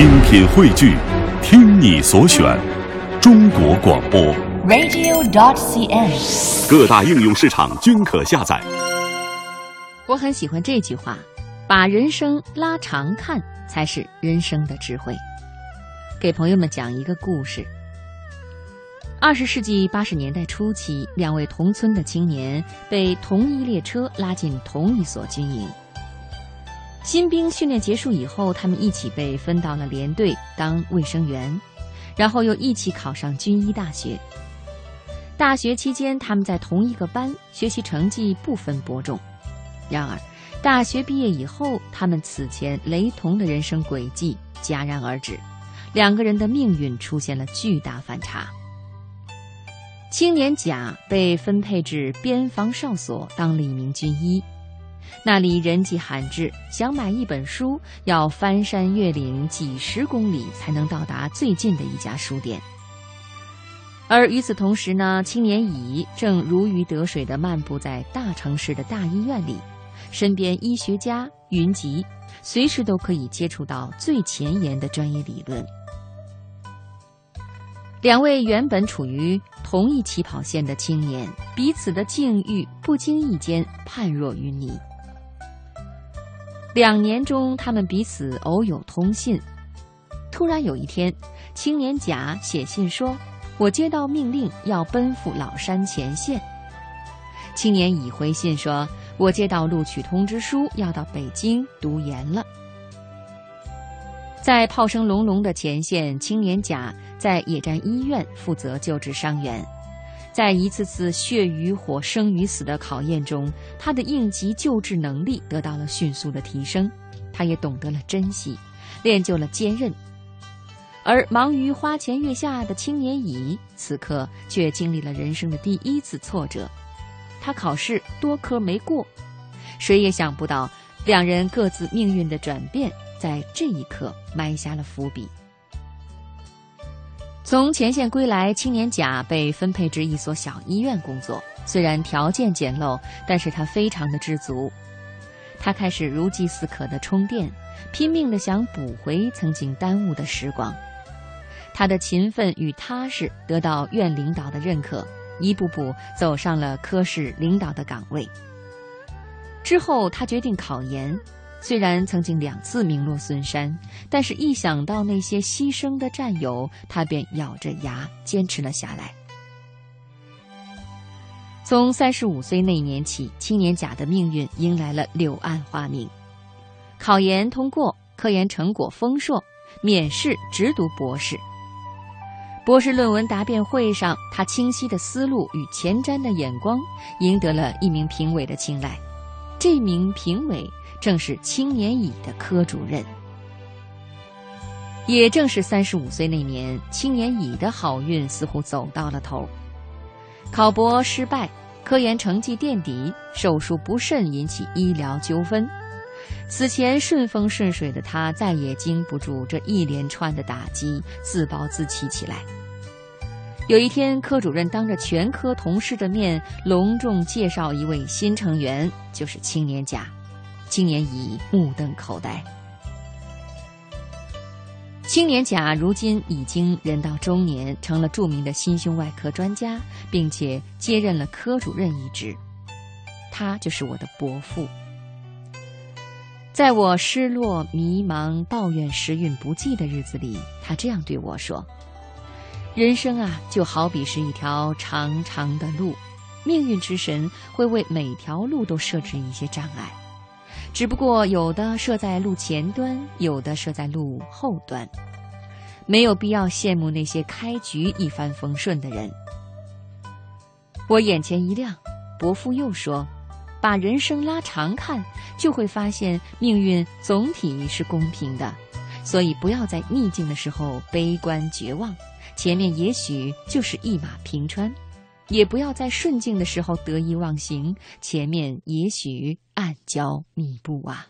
精品汇聚，听你所选，中国广播。radio.dot.cn，。各大应用市场均可下载。我很喜欢这句话：把人生拉长看，才是人生的智慧。给朋友们讲一个故事。二十世纪八十年代初期，两位同村的青年被同一列车拉进同一所军营。新兵训练结束以后，他们一起被分到了连队当卫生员，然后又一起考上军医大学。大学期间，他们在同一个班，学习成绩不分伯仲。然而，大学毕业以后，他们此前雷同的人生轨迹戛然而止，两个人的命运出现了巨大反差。青年甲被分配至边防哨所当了一名军医，那里人迹罕至，想买一本书要翻山越岭几十公里才能到达最近的一家书店。而与此同时呢，青年乙正如鱼得水地漫步在大城市的大医院里，身边医学家云集，随时都可以接触到最前沿的专业理论。两位原本处于同一起跑线的青年，彼此的境遇不经意间判若云泥。两年中，他们彼此偶有通信。突然有一天，青年甲写信说：“我接到命令，要奔赴老山前线。”青年乙回信说：“我接到录取通知书，要到北京读研了。”在炮声隆隆的前线，青年甲在野战医院负责救治伤员。在一次次血与火、生与死的考验中，他的应急救治能力得到了迅速的提升，他也懂得了珍惜，练就了坚韧。而忙于花前月下的青年乙，此刻却经历了人生的第一次挫折。他考试多科没过，谁也想不到，两人各自命运的转变，在这一刻埋下了伏笔。从前线归来，青年甲被分配至一所小医院工作。虽然条件简陋，但是他非常的知足。他开始如饥似渴的充电，拼命的想补回曾经耽误的时光。他的勤奋与踏实得到院领导的认可，一步步走上了科室领导的岗位。之后，他决定考研。虽然曾经两次名落孙山，但是一想到那些牺牲的战友，他便咬着牙坚持了下来。从三十五岁那年起，青年甲的命运迎来了柳暗花明。考研通过，科研成果丰硕，免试直读博士。博士论文答辩会上，他清晰的思路与前瞻的眼光，赢得了一名评委的青睐。这名评委正是青年乙的科主任。也正是三十五岁那年，青年乙的好运似乎走到了头。考博失败，科研成绩垫底，手术不慎引起医疗纠纷。此前顺风顺水的他，再也经不住这一连串的打击，自暴自弃起来。有一天，科主任当着全科同事的面，隆重介绍一位新成员，就是青年甲。青年乙目瞪口呆。青年甲如今已经人到中年，成了著名的心胸外科专家，并且接任了科主任一职。他就是我的伯父。在我失落、迷茫、抱怨时运不济的日子里，他这样对我说：“人生啊，就好比是一条长长的路，命运之神会为每条路都设置一些障碍。”只不过有的设在路前端，有的设在路后端，没有必要羡慕那些开局一帆风顺的人。我眼前一亮，伯父又说：“把人生拉长看，就会发现命运总体是公平的，所以不要在逆境的时候悲观绝望，前面也许就是一马平川。”也不要在顺境的时候得意忘形，前面也许暗礁密布啊。